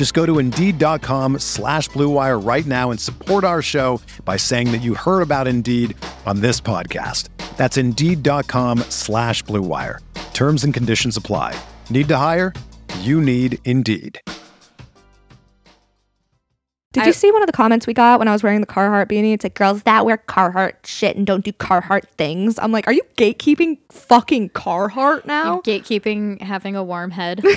Just go to Indeed.com slash BlueWire right now and support our show by saying that you heard about Indeed on this podcast. That's Indeed.com slash BlueWire. Terms and conditions apply. Need to hire? You need Indeed. Did I- you see one of the comments we got when I was wearing the Carhartt beanie? It's like girls that wear Carhartt shit and don't do Carhartt things. I'm like, are you gatekeeping fucking Carhartt now? Gatekeeping having a warm head.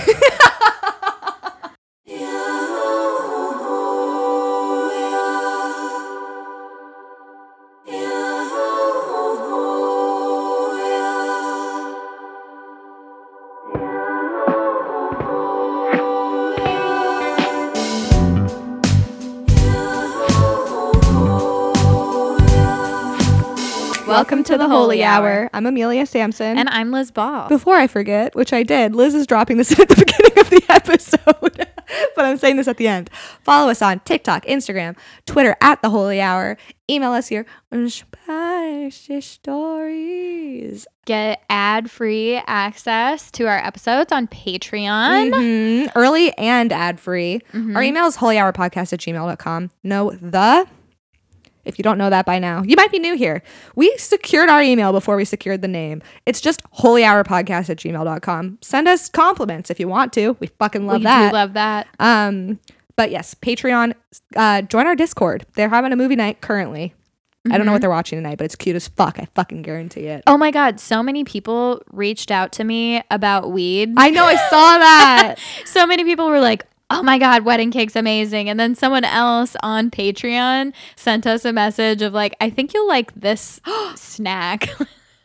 Welcome to the Holy Hour. I'm Amelia Sampson. and I'm Liz Ball. before I forget, which I did, Liz is dropping this at the beginning of the episode, but I'm saying this at the end. Follow us on TikTok, Instagram, Twitter at the Holy Hour. Email us your stories. Get ad free access to our episodes on Patreon. Mhm. Early and ad free. Mhm. Our email is holyhourpodcast at gmail.com. No, the. If you don't know that by now, you might be new here. We secured our email before we secured the name. It's just holyhourpodcast at gmail.com. Send us compliments if you want to. We fucking love we that. do love that. um, but yes, Patreon, uh, join our Discord. They're having a movie night currently. I don't know what they're watching tonight, but it's cute as fuck. I fucking guarantee it. Oh my God, so many people reached out to me about weed. I know, I saw that. so many people were like, oh my God, wedding cake's amazing. And then someone else on Patreon sent us a message of like, I think you'll like this snack.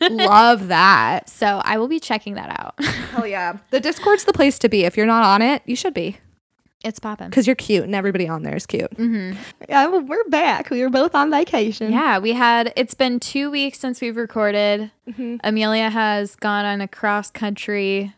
love that. so I will be checking that out. Hell yeah. The Discord's the place to be. If you're not on it, you should be it's popping. because you're cute and everybody on there is cute. hmm Yeah, well, we're back. We were both on vacation. Yeah, we had, it's been two weeks since we've recorded. Mhm. Amelia has gone on a cross country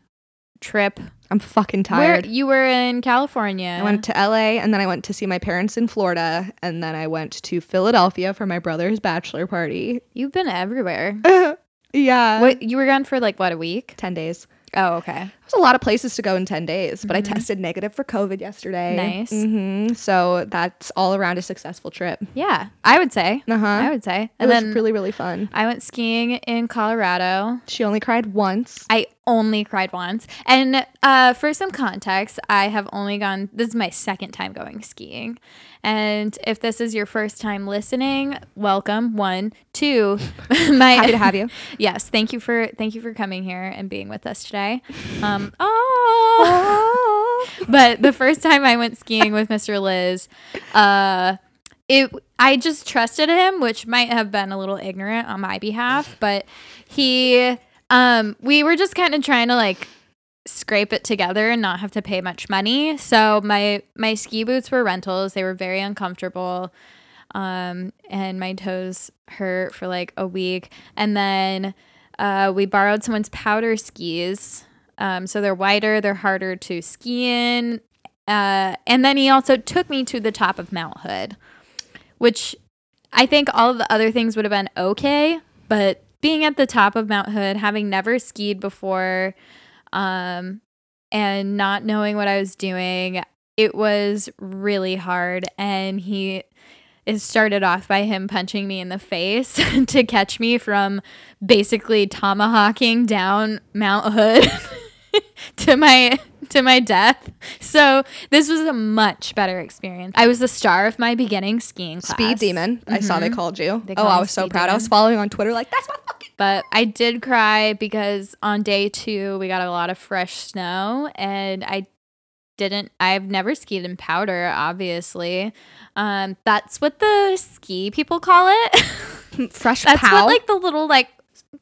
trip. I'm fucking Where tired. you were in California. I went to LA and then I went to see my parents in Florida and then I went to Philadelphia for my brother's bachelor party. You've been everywhere. yeah. What you were gone for like what a week? 10 days. Oh, okay. There's a lot of places to go in 10 days, but I tested negative for COVID yesterday. Nice. hmm So that's all around a successful trip. Yeah, I would say. Uh huh. I would say. It And was then really, really fun. I went skiing in Colorado. She only cried once. I only cried once. And uh, for some context, I have only gone, this is my second time going skiing. And if this is your first time listening, welcome. One, two, my Happy to have you. yes, thank you for thank you for coming here and being with us today. Um, oh, but the first time I went skiing with Mr. Liz, uh, it I just trusted him, which might have been a little ignorant on my behalf, but he um we were just kind of trying to like scrape it together and not have to pay much money. So my my ski boots were rentals. They were very uncomfortable. Um and my toes hurt for like a week. And then uh we borrowed someone's powder skis. Um so they're wider, they're harder to ski in. Uh and then he also took me to the top of Mount Hood, which I think all of the other things would have been okay, but being at the top of Mount Hood, having never skied before, um, and not knowing what I was doing, it was really hard. And he it started off by him punching me in the face to catch me from basically tomahawking down Mount Hood to my to my death. So this was a much better experience. I was the star of my beginning skiing class. Speed Demon. I saw they called you. They oh, I was so proud. I was following on Twitter like, that's my fucking But I did cry because on day two we got a lot of fresh snow, and I didn't. I've never skied in powder, obviously. Um, that's what the ski people call it. Fresh that's pow. what like the little like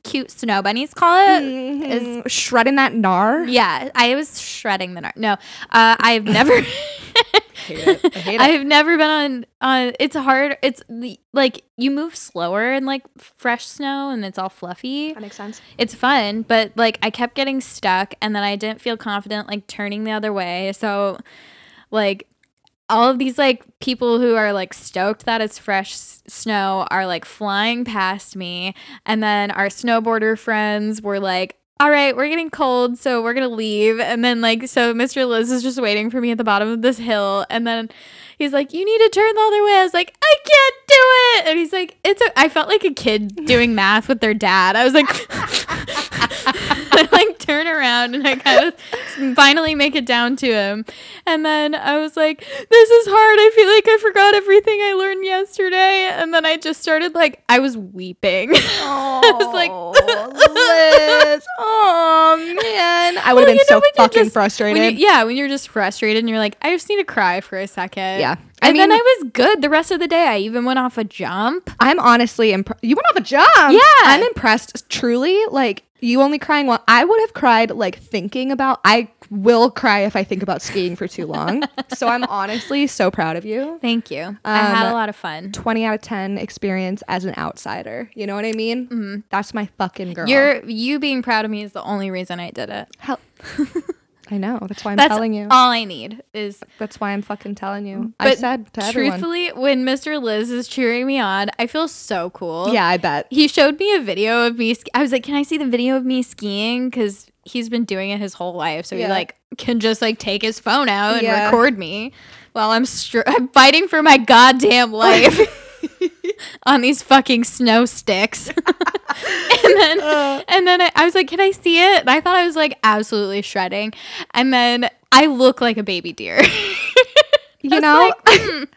cute snow bunnies call it. Mhm. shredding that gnar. Yeah, I was shredding the gnar. No, uh, I've never. I. I've never been on on. It's hard. It's like you move slower in like fresh snow, and it's all fluffy. That makes sense. It's fun, but like I kept getting stuck, and then I didn't feel confident like turning the other way. So, like all of these like people who are like stoked that it's fresh s- snow are like flying past me. And then our snowboarder friends were like all right we're getting cold so we're gonna leave. And then like so mr liz is just waiting for me at the bottom of this hill. And then he's like you need to turn the other way. I was like i can't do it. And he's like it's a i felt like a kid doing math with their dad. I was like like turn around and I kind of finally make it down to him. And then I was like, this is hard. I feel like I forgot everything I learned yesterday. And then I just started like, I was weeping. I was like, Liz. Oh man, I would have Well, been so fucking just- frustrated. when you- yeah, when you're just frustrated and you're like, I just need to cry for a second. Yeah. I And then I was good the rest of the day. I even went off a jump. I'm honestly impressed. You went off a jump. Yeah. I'm impressed. Truly, like you only crying one. I would have cried like thinking about. I will cry if I think about skiing for too long. so I'm honestly so proud of you. Thank you. I had Um, a lot of fun. 20 out of 10 experience as an outsider. You know what I mean? That's my fucking girl. You're you being proud of me is the only reason I did it. Hell. I know. That's why I'm That's telling you. That's all I need is That's why I'm fucking telling you. I said to everyone. truthfully, when Mr. Liz is cheering me on, I feel so cool. Yeah, I bet. He showed me a video of me. Ski- I was like, "Can I see the video of me skiing?" Because he's been doing it his whole life, so Yeah. he like can just like take his phone out and Yeah. record me while I'm str- I'm fighting for my goddamn life on these fucking snow sticks. and then Uh. and then I, I was like, "Can I see it?" And I thought I was like absolutely shredding, and then I look like a baby deer. You know, like, everyone's-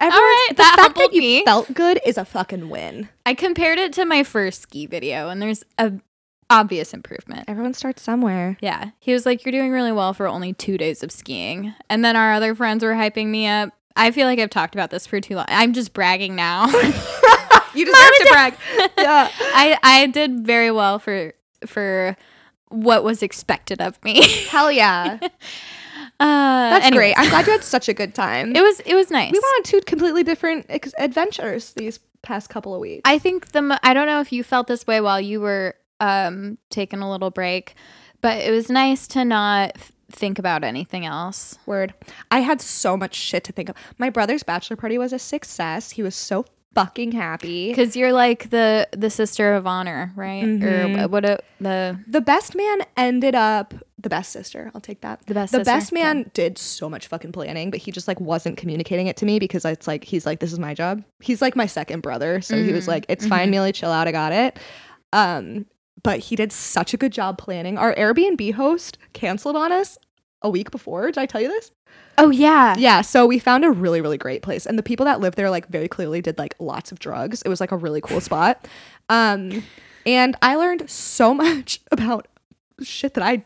right, the that fact that you me. felt good is a fucking win. I compared it to my first ski video, and there's a obvious improvement. Everyone starts somewhere. Yeah, he was like, "You're doing really well for only two days of skiing," and then our other friends were hyping me up. I feel like I've talked about this for too long. I'm just bragging now. You deserve to brag. Yeah. I I did very well for for what was expected of me. Hell yeah. Uh, That's anyways, great. I'm glad you had such a good time. It was it was nice. we went on two completely different ex- adventures these past couple of weeks. I think the mo- I don't know if you felt this way while you were um taking a little break, but it was nice to not think about anything else. Word. I had so much shit to think of. My brother's bachelor party was a success. He was so fucking happy. Because you're like the the sister of honor, right? Mm-hmm. Or what a, the The best man ended up the best sister. I'll take that. The best The sister, best man did so much fucking planning, but he just like wasn't communicating it to me because it's like he's like this is my job. He's like my second brother, so he was Mm-hmm. like it's fine, Mealy, chill out, I got it. Um, but he did such a good job planning. Our Airbnb host canceled on us a week before. Did I tell you this? oh yeah Yeah, so we found a really, really great place. And the people that lived there like very clearly did like lots of drugs. It was like a really cool spot. Um and I learned so much about shit that I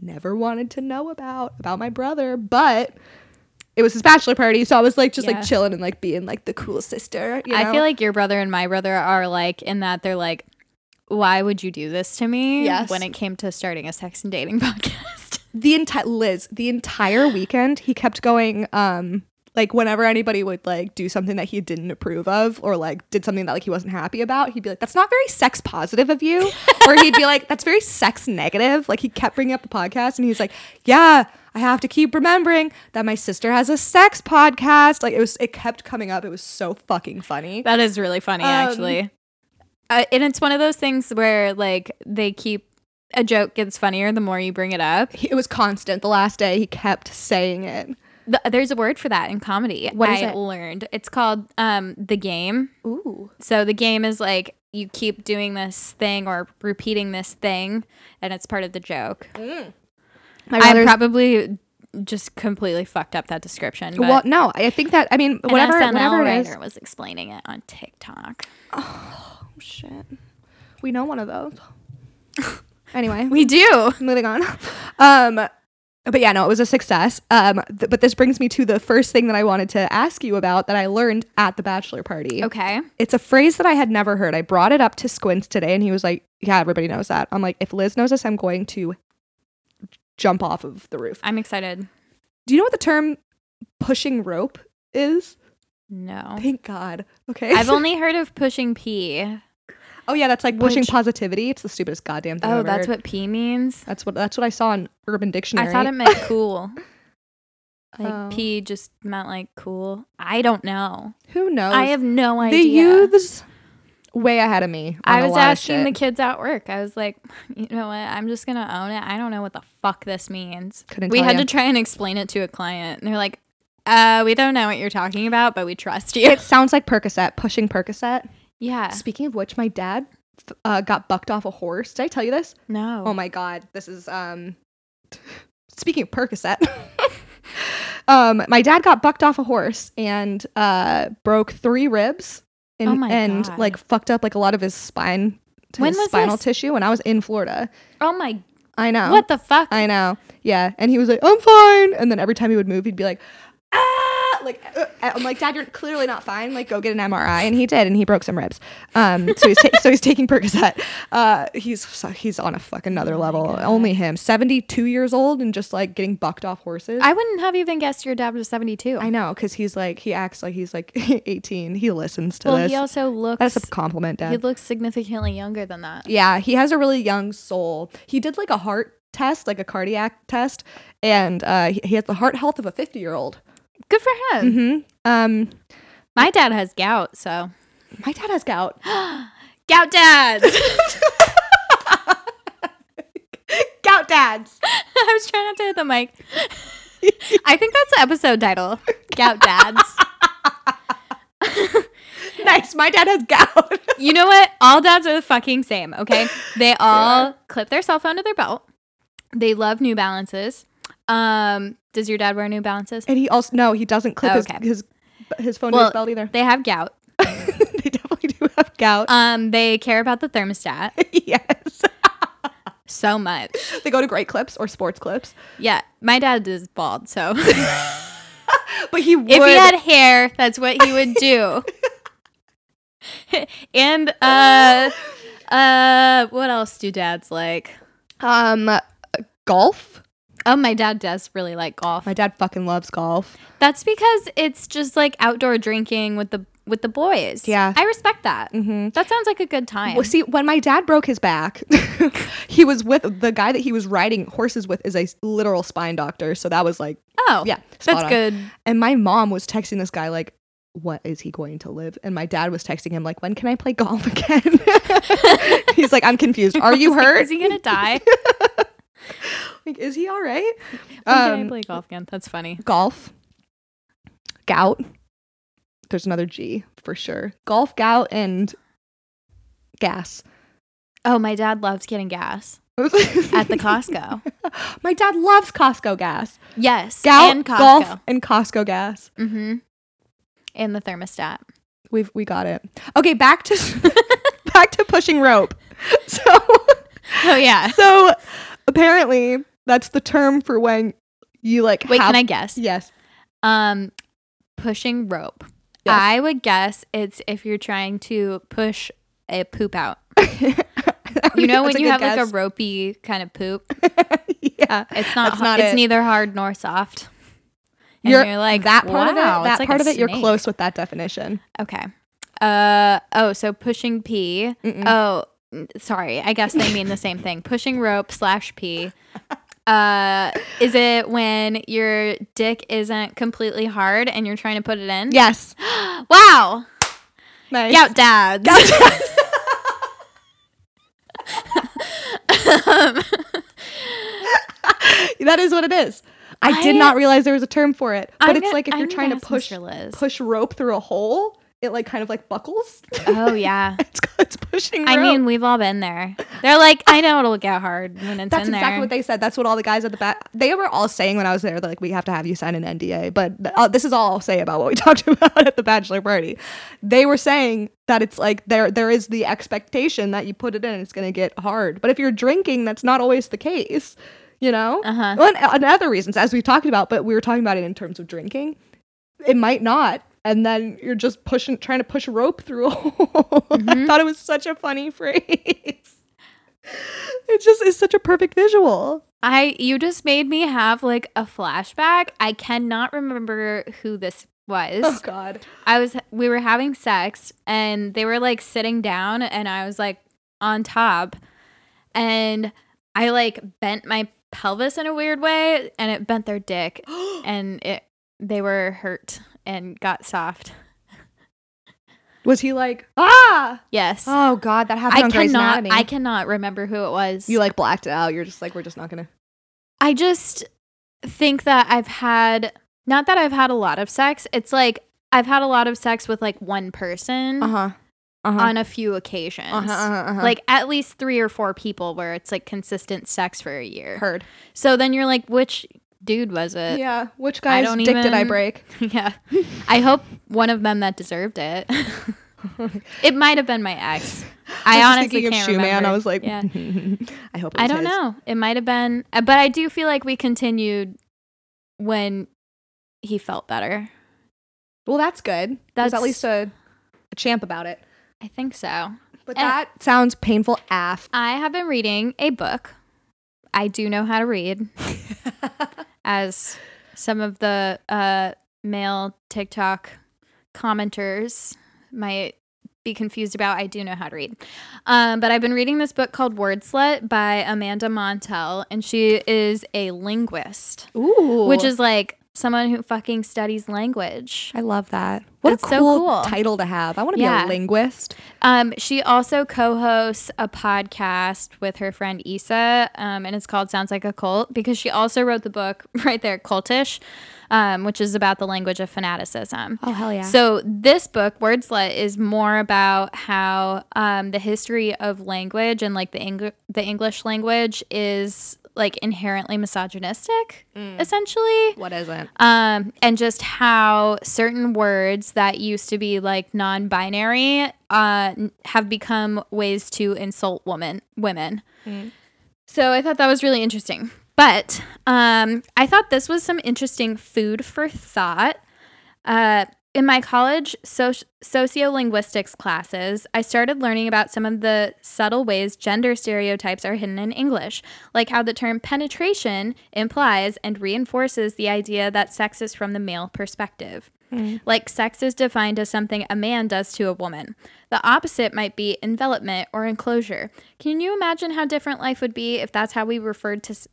never wanted to know about about my brother, but it was his bachelor party, so I was like just Yeah. like chilling and like being like the cool sister. You I feel like your brother and my brother are like in that they're like, why would you do this to me? Yes. When it came to starting a sex and dating podcast. the entire Liz, the entire weekend, he kept going. Um, like whenever anybody would like do something that he didn't approve of, or like did something that like he wasn't happy about, he'd be like, "That's not very sex positive of you," or he'd be like, "That's very sex negative." Like he kept bringing up the podcast, and he's like, "Yeah." I have to keep remembering that my sister has a sex podcast. Like it was, it kept coming up. It was so fucking funny. that is really funny, Um, actually. Uh, and it's one of those things where like they keep a joke gets funnier the more you bring it up. He- It was constant. The last day, he kept saying it. Th- there's a word for that in comedy. What is I it? learned. It's called um the game. Ooh, So the game is like you keep doing this thing or repeating this thing, and it's part of the joke. my I probably just completely fucked up that description. Well, no, I think that I mean an whatever, SNL whatever it is. was explaining it on TikTok. Oh shit. we know one of those. anyway, We do. moving on. Um, but yeah, no, it was a success. Um, th- but this brings me to the first thing that I wanted to ask you about that I learned at the bachelor party. Okay. It's a phrase that I had never heard. I brought it up to Squints today, and he was like, "Yeah, everybody knows that." I'm like, "If Liz knows this, I'm going to jump off of the roof." I'm excited. Do you know what the term pushing rope is? No. Thank God. Okay. I've only heard of pushing P. oh yeah, that's like pushing Which- positivity. It's the stupidest goddamn thing. Oh, I've that's ever- what P means? That's what that's what I saw in Urban Dictionary. I thought it meant cool. Like Oh. P just meant like cool. I don't know. Who knows? I have no idea. the youths way ahead of me. on I a was lot of asking the shit. kids at work. I was like, you know what? I'm just gonna own it. I don't know what the fuck this means. Couldn't we tell had ya. to try and explain it to a client, and they're like, "Uh, we don't know what you're talking about, but we trust you." It sounds like Percocet, pushing Percocet. yeah. Speaking of which, my dad uh, got bucked off a horse. Did I tell you this? No. Oh my god, this is um. Speaking of Percocet, um, my dad got bucked off a horse and uh broke three ribs and Oh and God. like fucked up like a lot of his spine, When his was spinal this? tissue. When I was in Florida, oh my. I know. What the fuck? I know. Yeah. And he was like, I'm fine. And then every time he would move, he'd be like, like, uh, I'm like, Dad, you're clearly not fine. Like, go get an MRI. And he did. And he broke some ribs. Um, so he's, ta- so he's taking Percocet. Uh, he's, so- he's on a fucking another Oh level. Only him, 72 years old and just like getting bucked off horses. I wouldn't have even guessed your dad was 72. I know. Cause he's like, he acts like he's like 18. He listens to well, this. he also looks. That's a compliment, Dad. he looks significantly younger than that. Yeah, he has a really young soul. He did like a heart test, like a cardiac test, and uh, he, he has the heart health of a 50 year old. Good for him. hmm Um, My dad has gout, so my dad has gout. gout dads. gout dads. I was trying not to hit the mic. I think that's the episode title. Gout dads. nice. My dad has gout. You know what? All dads are the fucking same, okay? They all clip their cell phone to their belt. They love New Balances. Um, does your dad wear New Balances? and he also no, he doesn't clip Okay. his his his phone to Well, his belt either. They have gout. they definitely do have gout. Um, they care about the thermostat yes. so much. they go to great clips or sports clips. Yeah, my dad is bald, so But he would. if he had hair, that's what he would do. and uh uh what else do dads like? um golf. Oh, my dad does really like golf. My dad fucking loves golf. That's because it's just like outdoor drinking with the with the boys. Yeah. I respect that. Mm-hmm. That sounds like a good time. Well, see, when my dad broke his back, he was with the guy that he was riding horses with is a literal spine doctor. So that was like, oh, yeah, that's on. good. And my mom was texting this guy like, "What is he going to live?" And my dad was texting him like, "When can I play golf again?" He's like, "I'm confused. Are you hurt? Is he gonna die? like, is he all right?" when can I Um, play golf again? That's funny. golf, gout. There's another G for sure. Golf, gout, and gas. Oh, my dad loves getting gas At at the Costco. My dad loves Costco gas. Yes, Gout, and Costco. golf, and Costco gas. Mm-hmm. And the thermostat. We've we got it. Okay, back to back to pushing rope. So Oh yeah. so apparently that's the term for when you like Wait, have- can I guess? Yes. Um, pushing rope. Yes. I would guess it's if you're trying to push a poop out. You know when you have like a ropey kind of poop. yeah. It's not. Not it's it. neither hard nor soft. And You're, you're, like that part of it. That like part of it, you're close with that definition. Okay. Uh oh. So pushing pee. Mm-mm. Oh, sorry. I guess they mean the same thing. Pushing rope slash pee. Uh, is it when your dick isn't completely hard and you're trying to put it in? Yes. Wow. Nice. Gout dads. that is what it is. I, did not realize there was a term for it. But I'm it's gonna- like if I'm you're trying to push push rope through a hole, it like kind of like buckles. oh yeah. it's it's pushing. I rope. mean, we've all been there. They're like, I know it'll get hard when it's That's in exactly there. what they said. That's what all the guys at the back. They were all saying when I was there. They're like, we have to have you sign an NDA. But uh, this is all I'll say about what we talked about at the bachelor party. They were saying that it's like there there is the expectation that you put it in, it's going to get hard. But if you're drinking, that's not always the case. You know. Uh-huh. Well, and, and other reasons, as we've talked about, but we were talking about it in terms of drinking. It might not. And then you're just pushing, trying to push a rope through a hole. I mm-hmm. thought it was such a funny phrase. It just is such a perfect visual. I you just made me have like a flashback. I cannot remember who this was. Oh God. I was we were having sex and they were like sitting down and I was like on top and I like bent my pelvis in a weird way and it bent their dick and it they were hurt and got soft. Was he like ah? Yes. Oh God, that happened I on Grey's cannot Anatomy. I cannot remember who it was. you like blacked out. You're just like we're just not gonna. I just think that I've had not that I've had a lot of sex. It's like I've had a lot of sex with like one person Uh huh. Uh huh. on a few occasions. Uh-huh, uh-huh, uh-huh. Like at least 3 or 4 people where it's like consistent sex for a year. heard. So then you're like which dude was it? yeah. Which I guy's dick did I break? yeah. I hope one of them that deserved it. it might have been my ex. I, was honestly can't Shoe Man. I was like, yeah. I hope. It was I don't his. know. It might have been, uh, but I do feel like we continued when he felt better. Well, that's good. That's at least a, a champ about it. I think so. But Eh. that sounds painful af. I have been reading a book. I do know how to read, as some of the uh, male TikTok commenters might be confused about. I do know how to read. Um, but I've been reading this book called Wordslut by Amanda Montell, and she is a linguist, Ooh. which is like someone who fucking studies language. I love that. What It's a so cool, cool. title to have. I want to Yeah. be a linguist. Um, she also co-hosts a podcast with her friend Isa, um, and it's called "Sounds Like a Cult" because she also wrote the book right there, "Cultish," um, which is about the language of fanaticism. Oh hell yeah. So this book, Wordslut, is more about how um, the history of language and like the Eng- the English language is like inherently misogynistic, essentially what isn't? um, and just how certain words that used to be like non-binary uh, have become ways to insult women women. So I thought that was really interesting. But um, I thought this was some interesting food for thought. Uh, in my college soci- sociolinguistics classes, I started learning about some of the subtle ways gender stereotypes are hidden in English, like how the term penetration implies and reinforces the idea that sex is from the male perspective. Hmm. Like sex is defined as something a man does to a woman. The opposite might be envelopment or enclosure. Can you imagine how different life would be if that's how we referred to s-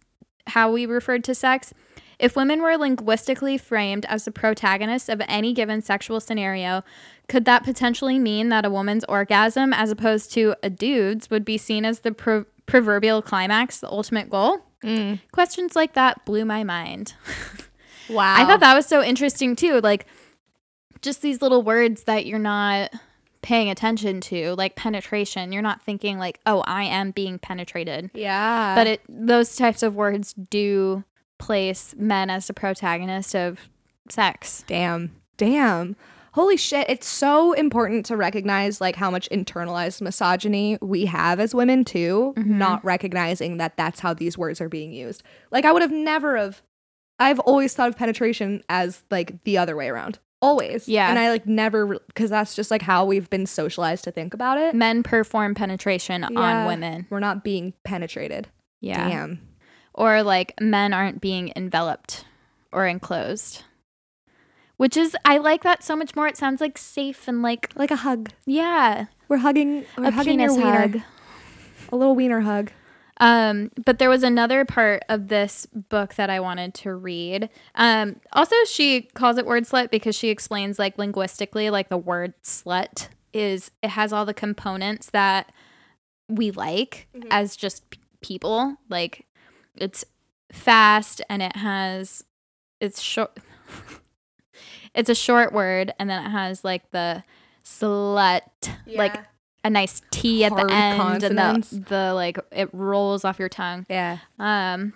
how we referred to sex? If women were linguistically framed as the protagonists of any given sexual scenario, could that potentially mean that a woman's orgasm, as opposed to a dude's, would be seen as the pro- proverbial climax, the ultimate goal? Mm. Questions like that blew my mind. Wow. I thought that was so interesting too. Like, just these little words that you're not paying attention to, like penetration. You're not thinking like, "Oh, I am being penetrated." Yeah. but it those types of words do place men as the protagonist of sex. damn. Damn. Holy shit. It's so important to recognize like how much internalized misogyny we have as women too, mm-hmm. not recognizing that that's how these words are being used. Like I would have never have I've always thought of penetration as like the other way around. Always. Yeah. And I like never because that's just like how we've been socialized to think about it. Men perform penetration Yeah. on women. We're not being penetrated. Yeah. Damn. Or like men aren't being enveloped or enclosed. Which is I like that so much more. It sounds like safe and like Like a hug. yeah, We're hugging we're a hugging penis wiener. hug. A little wiener hug. Um, but there was another part of this book that I wanted to read. Um, also, she calls it word slut because she explains like linguistically, like the word slut is it has all the components that we like as just p- people. Like it's fast and it has it's short. it's a short word, and then it has like the slut, like a nice T at Hard the end consonants. and the, the like it rolls off your tongue. Yeah. Um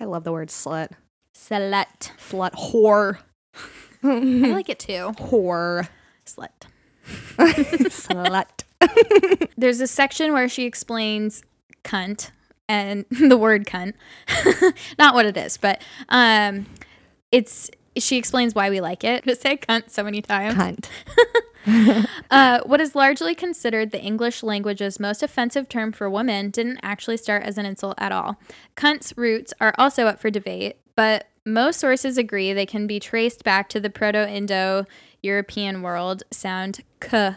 I love the word slut. Slut. Slut. Whore. I like it too. Whore. Slut. Slut. There's a section where she explains cunt and the word cunt. Not what it is, but um it's she explains why we like it. To say cunt so many times. Cunt. Uh, what is largely considered the English language's most offensive term for women didn't actually start as an insult at all. Cunt's roots are also up for debate, but most sources agree they can be traced back to the Proto Indo European world sound k,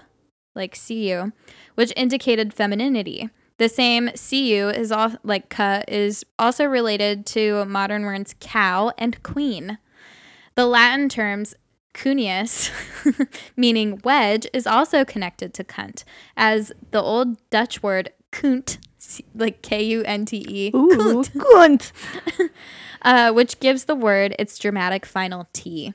like cu, which indicated femininity. The same cu is all like k is also related to modern words cow and queen. The Latin terms cuneus, meaning wedge, is also connected to cunt, as the old Dutch word kunt, like K U N T E, Ooh, cunt. uh, which gives the word its dramatic final T.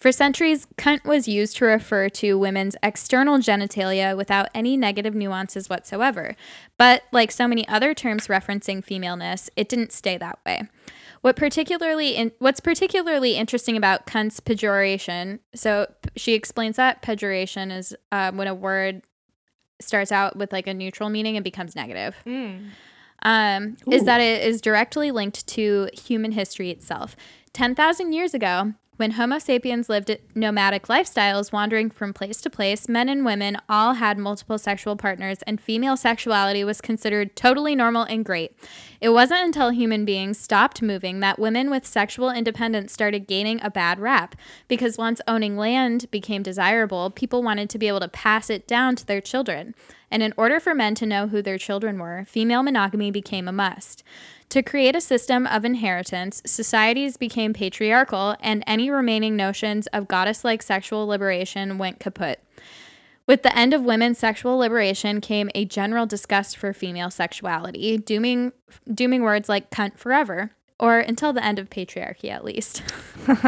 For centuries, cunt was used to refer to women's external genitalia without any negative nuances whatsoever. But like so many other terms referencing femaleness, it didn't stay that way. What particularly in, what's particularly interesting about cunt's pejoration, so p- she explains that pejoration is um, when a word starts out with like a neutral meaning and becomes negative um, is that it is directly linked to human history itself. 10,000 years ago, when Homo sapiens lived nomadic lifestyles, wandering from place to place, men and women all had multiple sexual partners, and female sexuality was considered totally normal and great. It wasn't until human beings stopped moving that women with sexual independence started gaining a bad rap, because once owning land became desirable, people wanted to be able to pass it down to their children. And in order for men to know who their children were, female monogamy became a must. To create a system of inheritance, societies became patriarchal, and any remaining notions of goddess like sexual liberation went kaput. With the end of women's sexual liberation came a general disgust for female sexuality, dooming, dooming words like cunt forever, or until the end of patriarchy at least.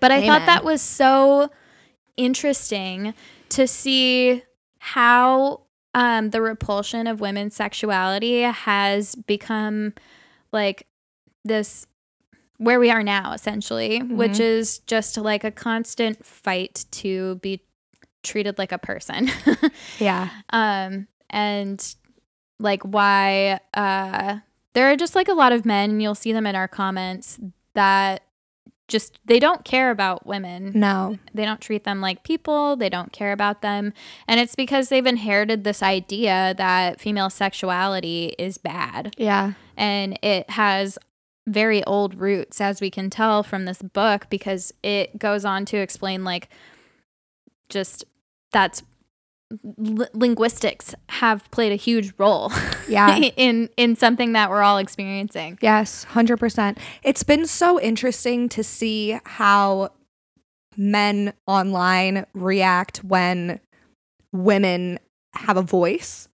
But I Amen. thought that was so interesting to see how um, the repulsion of women's sexuality has become like this where we are now, essentially, which Mhm. is just like a constant fight to be treated like a person. yeah. um and like why uh there are just like a lot of men and you'll see them in our comments that just they don't care about women No. they don't treat them like people they don't care about them and it's because they've inherited this idea that female sexuality is bad Yeah. and it has very old roots as we can tell from this book because it goes on to explain like just that's li- linguistics have played a huge role Yeah. in in something that we're all experiencing Yes, 100%. It's been so interesting to see how men online react when women have a voice.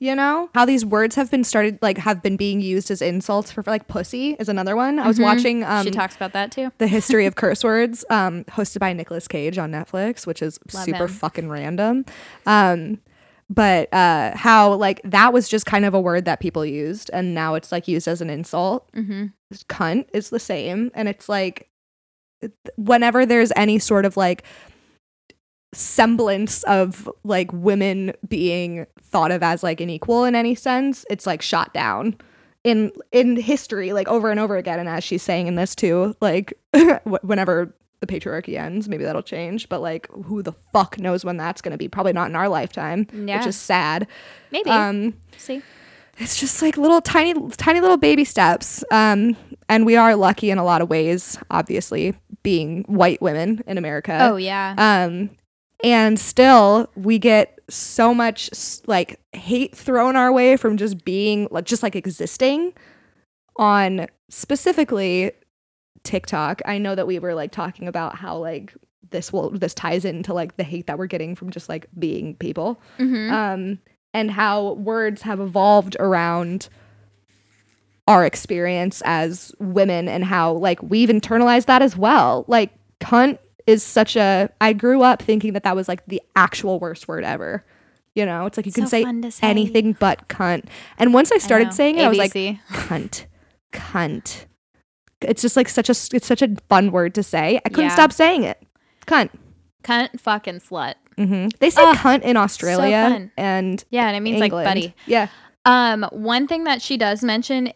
You know, how these words have been started, like, have been being used as insults for, like, pussy is another one. I was Mhm. watching um, she talks about that too The History of Curse Words, um, hosted by Nicolas Cage on Netflix, which is Love super him. fucking random. Um, but uh, how like that was just kind of a word that people used, and now it's like used as an insult. hmm Cunt is the same, and it's like whenever there's any sort of like semblance of like women being thought of as like an equal in any sense, it's like shot down in in history like over and over again and as she's saying in this too like whenever the patriarchy ends maybe that'll change but like who the fuck knows when that's going to be? Probably not in our lifetime Yeah. which is sad. Maybe. Um see? it's just like little tiny tiny little baby steps um and we are lucky in a lot of ways obviously being white women in america. Oh yeah. Um and still we get so much like hate thrown our way from just being like just like existing on specifically TikTok. I know that we were like talking about how like this will this ties into like the hate that we're getting from just like being people hmm um, and how words have evolved around our experience as women and how like we've internalized that as well. Like cunt is such a I grew up thinking that that was like the actual worst word ever. You know, it's like you can So say, say. anything but cunt. And once I started saying it, I was like ABC. cunt, cunt. It's just like such a it's such a fun word to say. I couldn't Yeah. stop saying it. Cunt. Cunt, fucking slut. Mm-hmm. They say cunt in Australia fun. and Yeah, and it means like buddy. Yeah. Um, one thing that she does mention,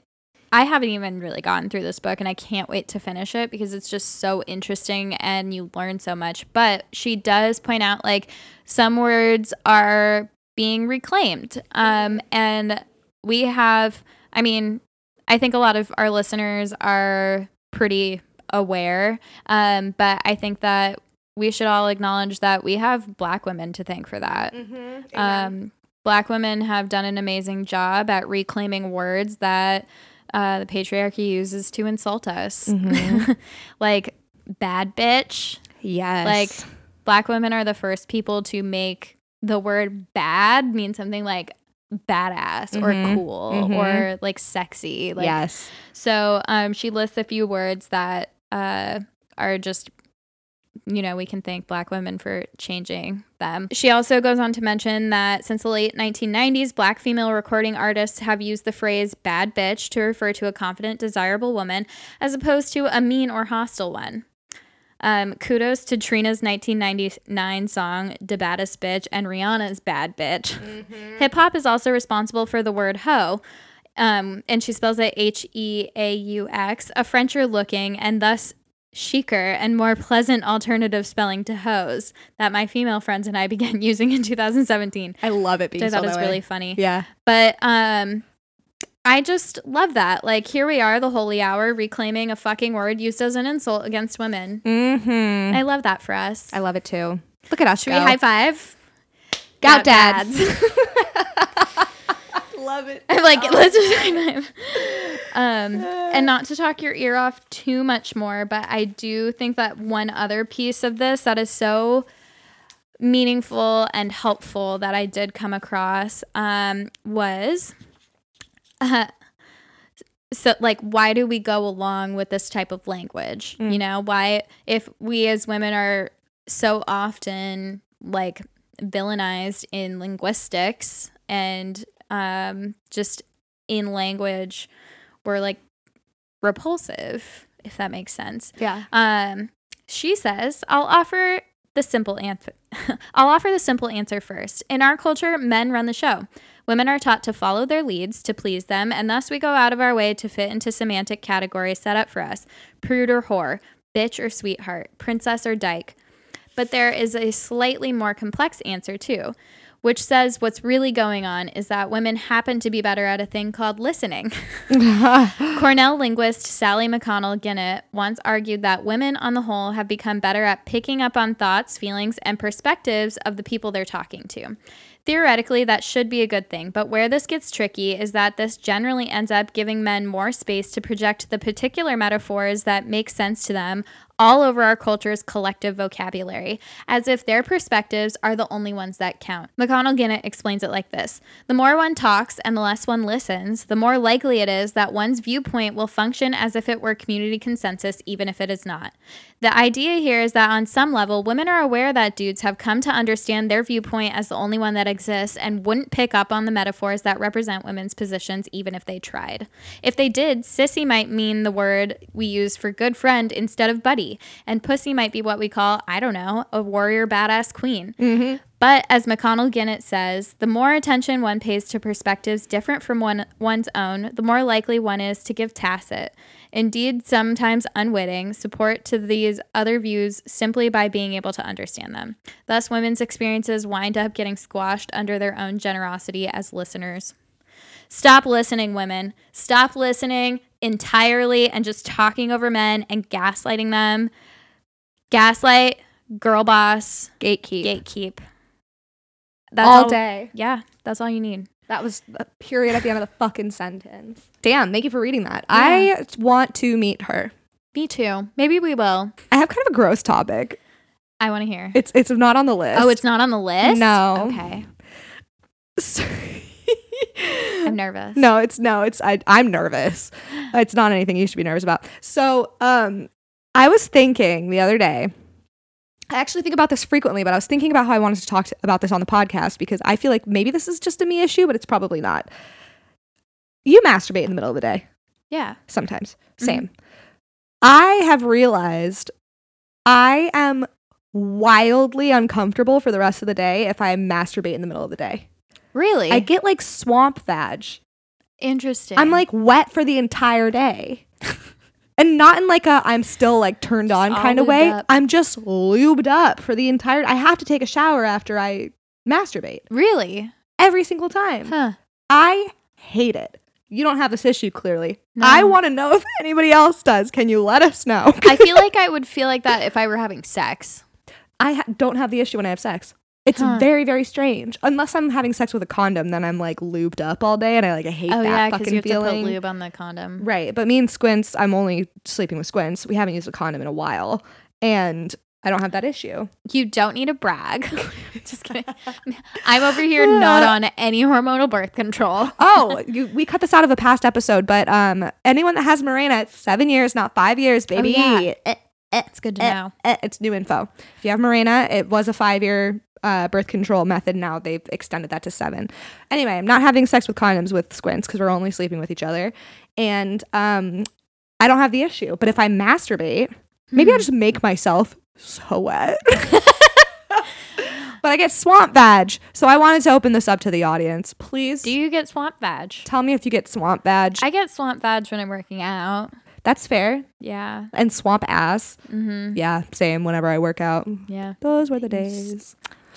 I haven't even really gotten through this book, and I can't wait to finish it because it's just so interesting and you learn so much. But she does point out like some words are being reclaimed, um, and we have. I mean, I think a lot of our listeners are pretty aware, um, but I think that we should all acknowledge that we have Black women to thank for that. Um, black women have done an amazing job at reclaiming words that uh, the patriarchy uses to insult us, like bad bitch. yes. Like black women are the first people to make the word bad mean something like badass Mhm. or cool Mhm. or like sexy. Like, yes. so um, she lists a few words that uh, are just, you know, we can thank Black women for changing them. She also goes on to mention that since the late 1990s, Black female recording artists have used the phrase bad bitch to refer to a confident, desirable woman as opposed to a mean or hostile one. Um, kudos to Trina's 1999 song "Da Baddest Bitch" and Rihanna's "Bad Bitch." Hip hop is also responsible for the word "hoe," um, and she spells it H E A U X, a Frencher looking and thus chicer and more pleasant alternative spelling to hose that my female friends and I began using in 2017. I love it being I thought spelled was way. really funny. Yeah. But um I just love that. Like here we are, the holy hour, reclaiming a fucking word used as an insult against women. Mm-hmm. I love that for us. I love it too. Look at us. Should we high five? Gout Gout dads. dads. love it. I'm like, let's just. Um, and not to talk your ear off too much more, but I do think that one other piece of this that is so meaningful and helpful that I did come across um, was uh, so like why do we go along with this type of language Mm. you know why if we as women are so often like villainized in linguistics and um just in language we're like repulsive if that makes sense Yeah. um, she says, I'll offer the simple answer. I'll offer the simple answer first. In our culture, men run the show. Women are taught to follow their leads to please them, and thus we go out of our way to fit into semantic categories set up for us prude or whore, bitch or sweetheart, princess or dyke. But there is a slightly more complex answer, too, which says what's really going on is that women happen to be better at a thing called listening. Cornell linguist Sally McConnell Ginet once argued that women on the whole have become better at picking up on thoughts, feelings, and perspectives of the people they're talking to. Theoretically, that should be a good thing, but where this gets tricky is that this generally ends up giving men more space to project the particular metaphors that make sense to them all over our culture's collective vocabulary, as if their perspectives are the only ones that count. McConnell Ginet explains it like this The more one talks and the less one listens, the more likely it is that one's viewpoint will function as if it were community consensus, even if it is not. The idea here is that on some level, women are aware that dudes have come to understand their viewpoint as the only one that exists and wouldn't pick up on the metaphors that represent women's positions even if they tried. If they did, sissy might mean the word we use for good friend instead of buddy, and pussy might be what we call, I don't know, a warrior badass queen. Mm-hmm. But as McConnell Ginet says, the more attention one pays to perspectives different from one, one's own, the more likely one is to give tacit, indeed sometimes unwitting, support to these other views simply by being able to understand them. Thus, women's experiences wind up getting squashed under their own generosity as listeners. Stop listening, women. Stop listening entirely and just talking over men and gaslighting them. Gaslight, girl boss, Gatekeep. gatekeep. That's all day. Yeah, that's all you need. That was a period at the end of the fucking sentence. Damn, thank you for reading that. I want to meet her. Me too. Maybe we will. I have kind of a gross topic. I want to hear. It's it's not on the list. Oh, it's not on the list? No. Okay. I'm nervous. no, it's no, it's I, I'm nervous. It's not anything you should be nervous about. So, um, I was thinking the other day I actually think about this frequently, but I was thinking about how I wanted to talk to, about this on the podcast because I feel like maybe this is just a me issue, but it's probably not. You masturbate in the middle of the day Yeah. sometimes. Same. I have realized I am wildly uncomfortable for the rest of the day if I masturbate in the middle of the day. Really? I get like swamp vag. Interesting. I'm like wet for the entire day. and not in like a I'm still like turned on kind of way. up. I'm just lubed up for the entire I have to take a shower after I masturbate really? every single time. Huh. I hate it. You don't have this issue clearly. No. I want to know if anybody else does. Can you let us know? I feel like I would feel like that if I were having sex. I ha- don't have the issue when I have sex. It's Huh. very, very strange. Unless I'm having sex with a condom, then I'm like lubed up all day, and I like I hate oh that yeah, fucking you have feeling. to put lube on the condom. Right, but me and Squints, I'm only sleeping with Squints. We haven't used a condom in a while, and I don't have that issue. You don't need to brag. Just kidding. I'm over here not on any hormonal birth control. Oh, you, we cut this out of a past episode, but um, anyone that has Mirena, it's seven years, not five years, baby. yeah. Eh, It's good to eh, know. eh, it's new info. If you have Mirena, it was a five year uh, birth control method. Now they've extended that to seven. Anyway, I'm not having sex with condoms with Squints because we're only sleeping with each other, and um, I don't have the issue. But if I masturbate, maybe I Hmm. just make myself so wet. but I get swamp vag, so I wanted to open this up to the audience. Please Do you get swamp vag? tell me if you get swamp vag. I get swamp vag when I'm working out. That's fair. Yeah. And swamp ass. Mm-hmm. Yeah, same. Whenever I work out, Yeah. those were the days.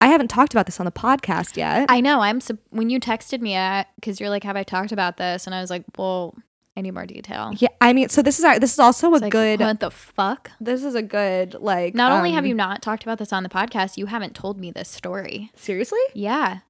I haven't talked about this on the podcast yet. I know. I'm su- when you texted me because you're like, "Have I talked about this?" And I was like, "Well, I need more detail." yeah, I mean, so this is our, this is also a like, good. What the fuck? This is a good like. Not only have um, you not talked about this on the podcast, you haven't told me this story. seriously. Yeah.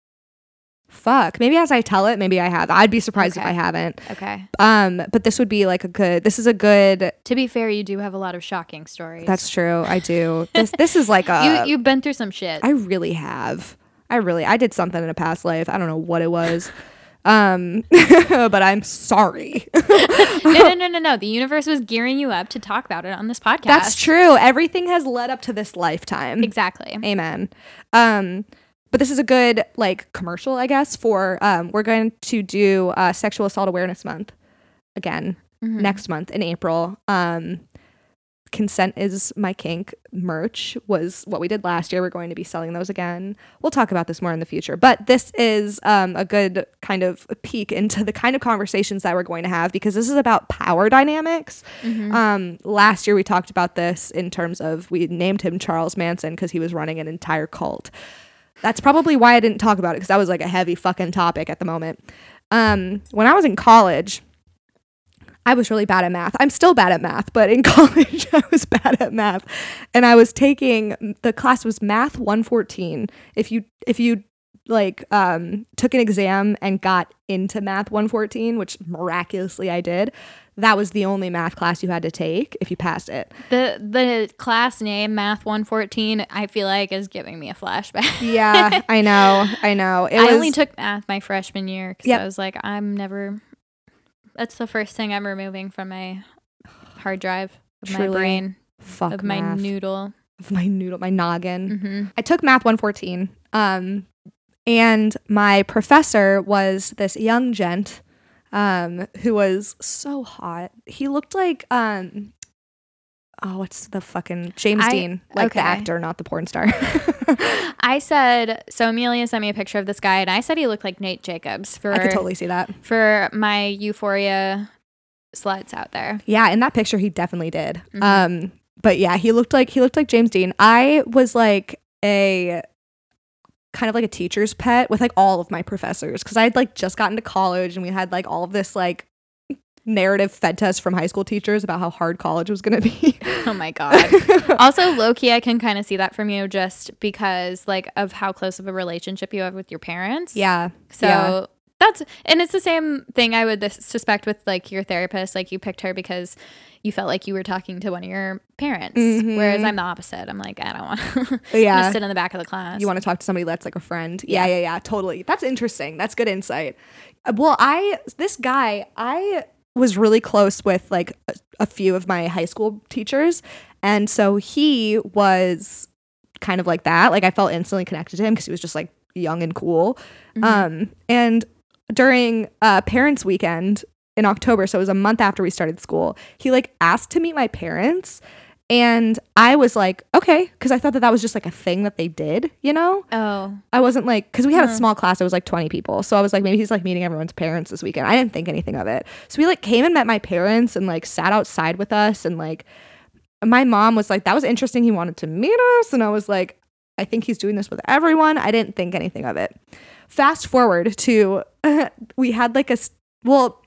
Fuck. Maybe as I tell it, maybe I have. I'd be surprised if I haven't. Okay. Um, but this would be like a good. This is a good. To be fair, you do have a lot of shocking stories. That's true. I do. This this is like a. you. You've been through some shit. I really have. I really. I did something in a past life. I don't know what it was. Um, but I'm sorry. no, no, no, no, no. The universe was gearing you up to talk about it on this podcast. That's true. Everything has led up to this lifetime. Exactly. Amen. Um, but this is a good like commercial, I guess, for um, we're going to do uh, Sexual Assault Awareness Month again Mhm. next month in April. Um, Consent is my kink merch was what we did last year. We're going to be selling those again. We'll talk about this more in the future, but this is um, a good kind of peek into the kind of conversations that we're going to have because this is about power dynamics. Mhm. Um, last year we talked about this in terms of we named him Charles Manson because he was running an entire cult. That's probably why I didn't talk about it because that was like a heavy fucking topic at the moment. Um, when I was in college, I was really bad at math. I'm still bad at math, but in college I was bad at math. And I was taking the class was math 114. If you if you like um took an exam and got into math 114, which miraculously I did, that was the only math class you had to take if you passed it. The the class name Math 114 I feel like is giving me a flashback. Yeah, I know. I know. It I was only took math my freshman year because Yep. I was like, I'm never. That's the first thing I'm removing from my hard drive of my brain fuck of my noodle. of my noodle, my noggin. hmm I took math 114. Um, and my professor was this young gent um, who was so hot. He looked like, um, oh, what's the fucking James I- Dean, like the actor, not the porn star. I said so. Amelia sent me a picture of this guy, and I said he looked like Nate Jacobs for I could totally see that. for my Euphoria sluts out there. Yeah, in that picture, he definitely did. Mhm. Um, but yeah, he looked like he looked like James Dean. I was like a kind of like a teacher's pet with like all of my professors because I'd like just gotten to college and we had like all of this like narrative fed to us from high school teachers about how hard college was gonna be. Oh my god. also, Loki, I can kind of see that from you just because like of how close of a relationship you have with your parents. yeah. So yeah. That's and it's the same thing I would suspect with like your therapist. Like you picked her because you felt like you were talking to one of your parents, Mhm. whereas I'm the opposite. I'm like I don't want Yeah. to sit in the back of the class. You want to talk to somebody that's like a friend. Yeah, yeah, yeah, totally. That's interesting. That's good insight. Uh, Well, I this guy, I was really close with like a, a few of my high school teachers, and so he was kind of like that. Like I felt instantly connected to him because he was just like young and cool. Mhm. Um, and during uh, parents' weekend in October, so it was a month after we started school, he like asked to meet my parents. And I was like, okay, because I thought that that was just like a thing that they did, you know? oh, I wasn't like, because we had a Huh. small class, it was like 20 people. So I was like, maybe he's like meeting everyone's parents this weekend. I didn't think anything of it. So we like came and met my parents and like sat outside with us. And like, my mom was like, that was interesting. He wanted to meet us. And I was like, I think he's doing this with everyone. I didn't think anything of it. Fast forward to, we had like a well,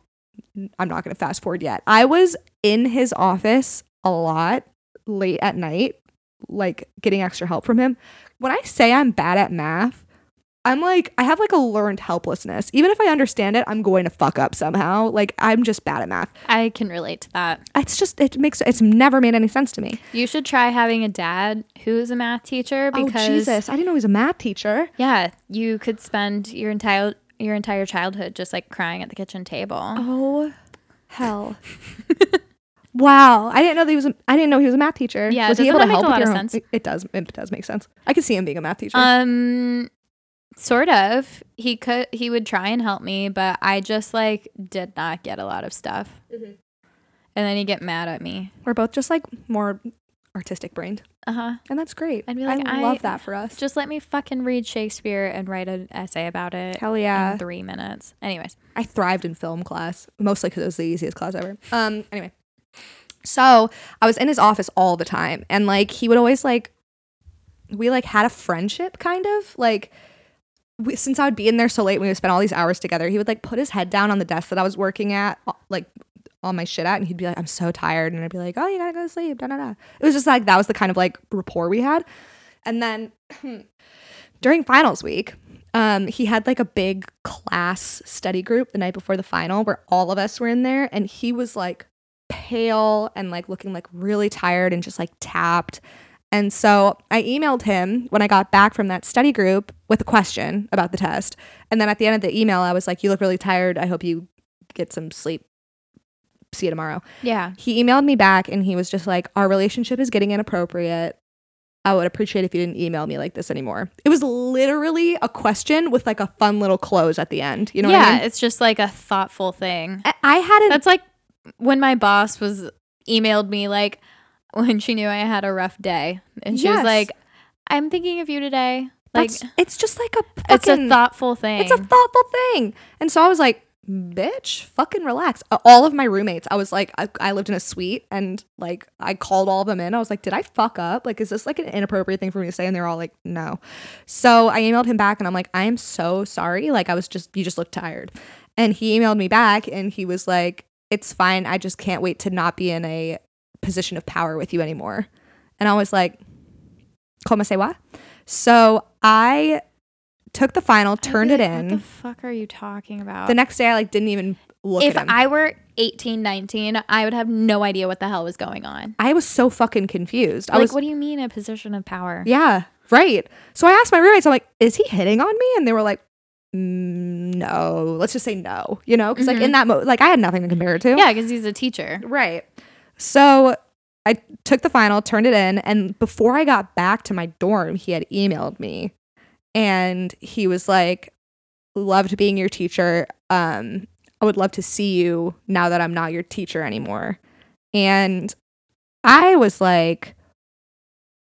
I'm not going to fast forward yet. I was in his office a lot late at night, like getting extra help from him. When I say I'm bad at math, I'm like, I have like a learned helplessness. Even if I understand it, I'm going to fuck up somehow. Like, I'm just bad at math. I can relate to that. It's just, it makes, it's never made any sense to me. You should try having a dad who is a math teacher oh, because oh, Jesus. I didn't know he was a math teacher. yeah, you could spend your entire your entire childhood just like crying at the kitchen table. Oh, hell. wow. I didn't know that he was, a, I didn't know he was a math teacher. Yeah, was he able to help a lot of home- sense? It, it does. It does make sense. I could see him being a math teacher. Um sort of. He could he would try and help me, but I just like did not get a lot of stuff. Mhm. And then he'd get mad at me. We're both just like more artistic brained. Uh-huh. And that's great. I'd be like, I I- love that for us. Just let me fucking read Shakespeare and write an essay about it. Hell yeah. In 3 minutes. Anyways. I thrived in film class, mostly because it was the easiest class ever. Um, anyway, so I was in his office all the time, and like he would always like, we like had a friendship kind of like. We, since I would be in there so late, we would spend all these hours together. He would like put his head down on the desk that I was working at, uh, like all my shit at, and he'd be like, "I'm so tired," and I'd be like, "Oh, you gotta go to sleep." Da da da. It was just like that was the kind of like rapport we had, and then during finals week, um, he had like a big class study group the night before the final where all of us were in there, and he was like pale and like looking like really tired and just like tapped. And so I emailed him when I got back from that study group with a question about the test. And then at the end of the email, I was like, You look really tired. I hope you get some sleep. See you tomorrow Yeah. he emailed me back and he was just like, Our relationship is getting inappropriate. I would appreciate if you didn't email me like this anymore. It was literally a question with like a fun little close at the end. You know yeah, what I mean? it's just like a thoughtful thing. I, I hadn't That's like when my boss was emailed me like when she knew I had a rough day and she was like, I'm thinking of you today. Like That's, it's just like a it's a thoughtful thing. It's a thoughtful thing. And so I was like, bitch, fucking relax. All of my roommates, I was like, I, I lived in a suite and like I called all of them in. I was like, did I fuck up? Like, is this like an inappropriate thing for me to say? And they're all like, no. So I emailed him back and I'm like, I am so sorry. Like, I was just, you just look tired. And he emailed me back and he was like, it's fine. I just can't wait to not be in a position of power with you anymore. And I was like, Como se va? So I took the final, turned it like, in. What the fuck are you talking about? The next day, I like didn't even look if at him. I were 18, 19, I would have no idea what the hell was going on. I was so fucking confused. I like, was, what do you mean a position of power? yeah, right. So I asked my roommates, I'm like, is he hitting on me? And they were like, mm, no. Let's just say no. You know, because like in that mo, like I had nothing to compare it to. Mm-hmm. Yeah, because he's a teacher. Right. So I took the final, turned it in, and before I got back to my dorm, he had emailed me and he was like, Loved being your teacher. Um, I would love to see you now that I'm not your teacher anymore. And I was like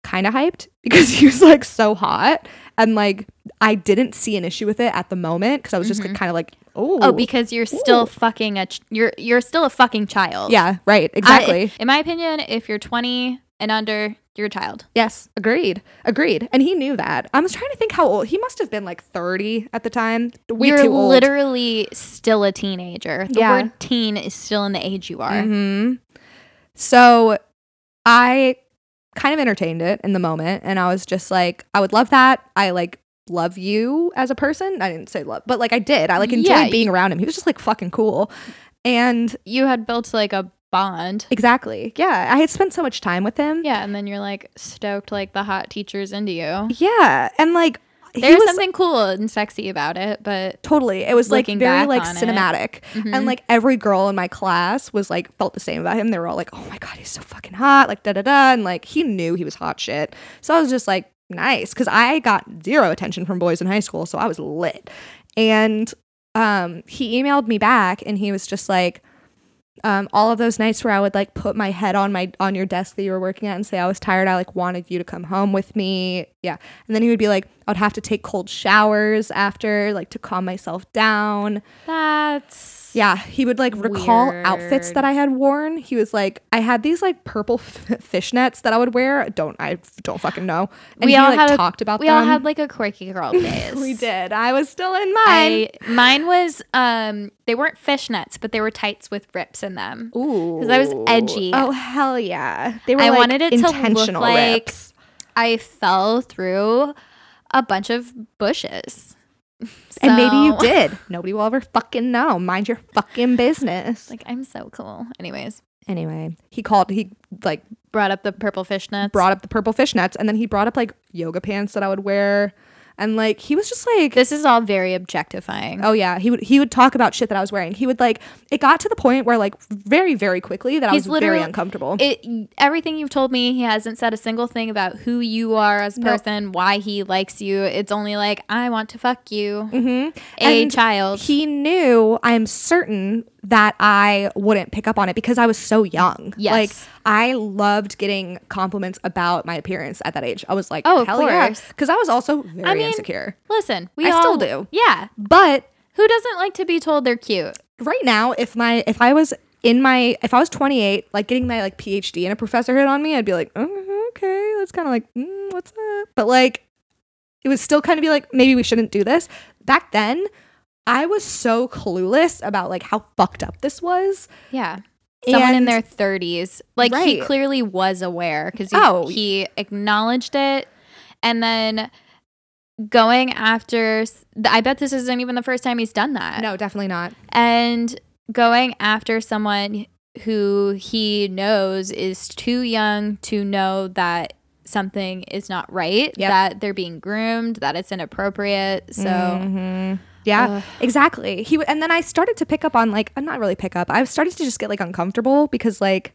kind of hyped because he was like so hot. And like I didn't see an issue with it at the moment because I was just Mhm. kind of like, oh, Oh, because you're still fucking a ch- you're you're still a fucking child. yeah, right, I- exactly. in my opinion, if you're 20 and under, you're a child. Yes, agreed. Agreed. And he knew that. I was trying to think how old he must have been like 30 at the time. Way you're literally still a teenager. The Yeah. word teen is still in the age you are. Mhm. So I kind of entertained it in the moment and I was just like, I would love that. I like love you as a person. I didn't say love, but like I did. I like enjoyed Yeah, being around him. He was just like fucking cool. And You had built like a bond. exactly. Yeah. I had spent so much time with him. Yeah, and then you're like stoked like the hot teachers into you. Yeah. And like he There's was something cool and sexy about it, but totally. It was like very like cinematic. Mhm. And like every girl in my class was like felt the same about him. They were all like, "Oh my god, he's so fucking hot!" Like da da da, and like he knew he was hot shit. So I was just like, nice, because I got zero attention from boys in high school, so I was lit. And um, he emailed me back, and he was just like, um, all of those nights where I would like put my head on my on your desk that you were working at and say I was tired. I like wanted you to come home with me. Yeah, and then he would be like, I'd have to take cold showers after, like to calm myself down. that's Yeah, he would like recall outfits that I had worn. He was like, I had these like purple f- fishnets that I would wear. Don't I don't fucking know. And We he all like had a- talked about we them. all had like a quirky girl phase. we did. I was still in mine. I mine was um they weren't fishnets, but they were tights with rips in them. Ooh. Because I was edgy. Oh hell yeah! They were. I like, wanted it to look intentional like rips. I fell through a bunch of bushes. And maybe you did. Nobody will ever fucking know. Mind your fucking business. Like I'm so cool. Anyways, anyway, he called. He like brought up the purple fishnets. brought up the purple fishnets, and then he brought up like yoga pants that I would wear, and like he was just like, This is all very objectifying. oh yeah, he would he would talk about shit that I was wearing. He would like it got to the point where like very very quickly that I was very uncomfortable. It everything you've told me, he hasn't said a single thing about who you are as a No. person, why he likes you. It's only like I want to fuck you, mm-hmm. a And child. He knew, I'm certain, that I wouldn't pick up on it because I was so young. Yes. Like, I loved getting compliments about my appearance at that age. I was like, Oh, hell yeah. Because I was also very mean, insecure. Listen, we I all still do. Yeah, But who doesn't like to be told they're cute? right now, if my if I was in my if I was 28, like getting my like PhD and a professor hit on me, I'd be like, oh, okay, that's kind of like, mm, what's up? But like, it would still kind of be like, maybe we shouldn't do this. Back then, I was so clueless about like how fucked up this was. Yeah. Someone in their 30s. Like he clearly was aware because he, Oh. he acknowledged it. And then going after, I bet this isn't even the first time he's done that. No, definitely not. And going after someone who he knows is too young to know that something is not right, Yep. that they're being groomed, that it's inappropriate. So, Mhm. Yeah, Ugh. exactly. He w- and then I started to pick up on like, I'm not really pick up. I started to just get like uncomfortable because like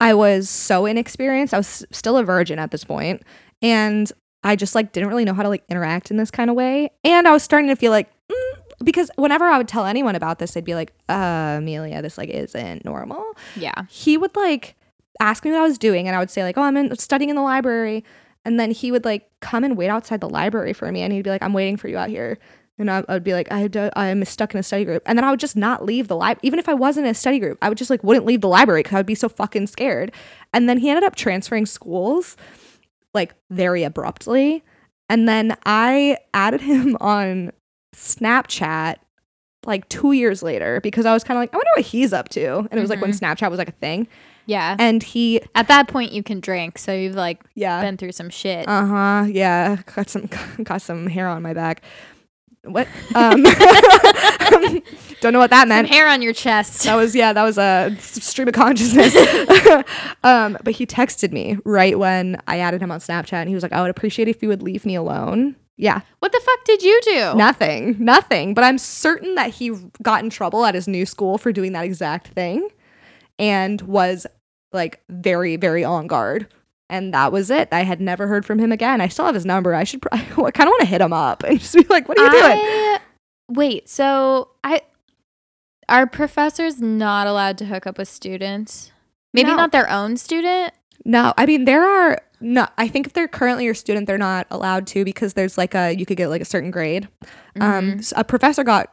I was so inexperienced. I was still a virgin at this point, and I just like didn't really know how to like interact in this kind of way. And I was starting to feel like mm, because whenever I would tell anyone about this, they'd be like, uh, Amelia, this like isn't normal. Yeah. He would like ask me what I was doing, and I would say like, oh, I'm in, studying in the library, and then he would like come and wait outside the library for me, and he'd be like, I'm waiting for you out here. And I, would be like, I do, I'm stuck in a study group. And then I would just not leave the library. Even if I wasn't in a study group, I would just like wouldn't leave the library because I would be so fucking scared. And then he ended up transferring schools like very abruptly. And then I added him on Snapchat like two years later because I was kind of like, I wonder what he's up to. And it was like when Snapchat was like a thing. Yeah. And he, At that point, you can drink, so you've like yeah. been through some shit. Uh huh. Yeah. Got some got some hair on my back. What? Um, don't know what that some meant. hair on your chest. That was yeah. That was a stream of consciousness. um, but he texted me right when I added him on Snapchat, and he was like, "I would appreciate if you would leave me alone." Yeah, what the fuck did you do? nothing, nothing. But I'm certain that he got in trouble at his new school for doing that exact thing, and was like very, very on guard. And that was it. I had never heard from him again. I still have his number. I should. pr- I kind of want to hit him up and just be like, "What are you doing?" Wait, so I are professors not allowed to hook up with students? Maybe No. not their own student. No, I mean there are no. I think if they're currently your student, they're not allowed to because there's like a you could get like a certain grade. Um, s- a professor got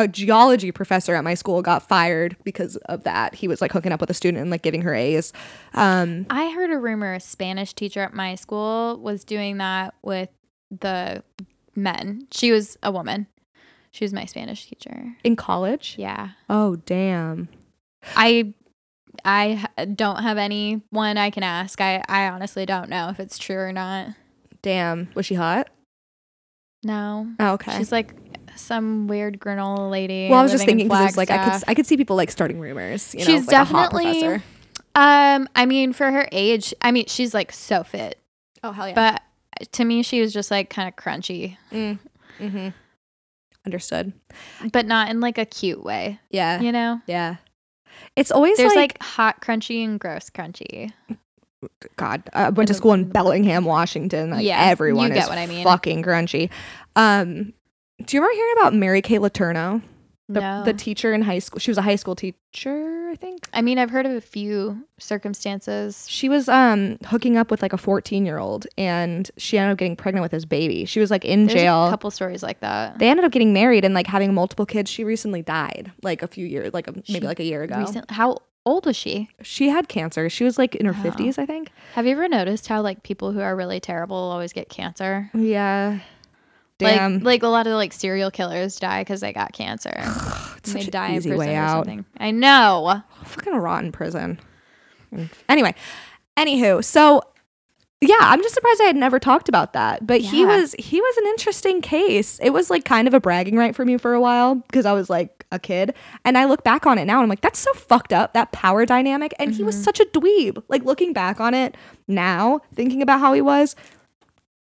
a geology professor at my school got fired because of that. He was like hooking up with a student and like giving her A's. Um, I heard a rumor a Spanish teacher at my school was doing that with the men. She was a woman. She was my Spanish teacher. in college. Yeah. Oh damn. I I don't have anyone I can ask. I I honestly don't know if it's true or not. Damn. Was she hot? No. Oh, okay. She's like some weird granola lady. well, I was just thinking because like I could I could see people like starting rumors. You know, She's like a hot definitely- Um, I mean, for her age, I mean, she's like so fit, Oh hell yeah. but to me, she was just like kind of crunchy, mm. hmm Understood. but not in like a cute way, Yeah. you know? Yeah. It's always There's like, like, hot crunchy and gross crunchy. God, I went to school in Bellingham, Washington. Like Yeah, everyone you get is what I mean. fucking crunchy. Um, do you remember hearing about Mary Kay Letourneau, the, no. the teacher in high school? She was a high school teacher, I think. I mean, I've heard of a few circumstances. She was um hooking up with like a 14 year old, and she ended up getting pregnant with his baby. She was like in There's jail. a couple stories like that. they ended up getting married and like having multiple kids. She recently died, like a few years, like a, maybe She like a year ago. Recent, how old was she? She had cancer. She was like in her Oh. 50s, I think. Have you ever noticed how like people who are really terrible always get cancer? Yeah. Damn. Like like a lot of like serial killers die because they got cancer. It's they such an die in easy prison way or out. something. I know. fucking rot in prison. Anyway, anywho, so yeah, I'm just surprised I had never talked about that. But he was he was an interesting case. It was like kind of a bragging right for me for a while because I was like a kid, and I look back on it now and I'm like, that's so fucked up that power dynamic. And he was Mm-hmm. such a dweeb. Like looking back on it now, thinking about how he was,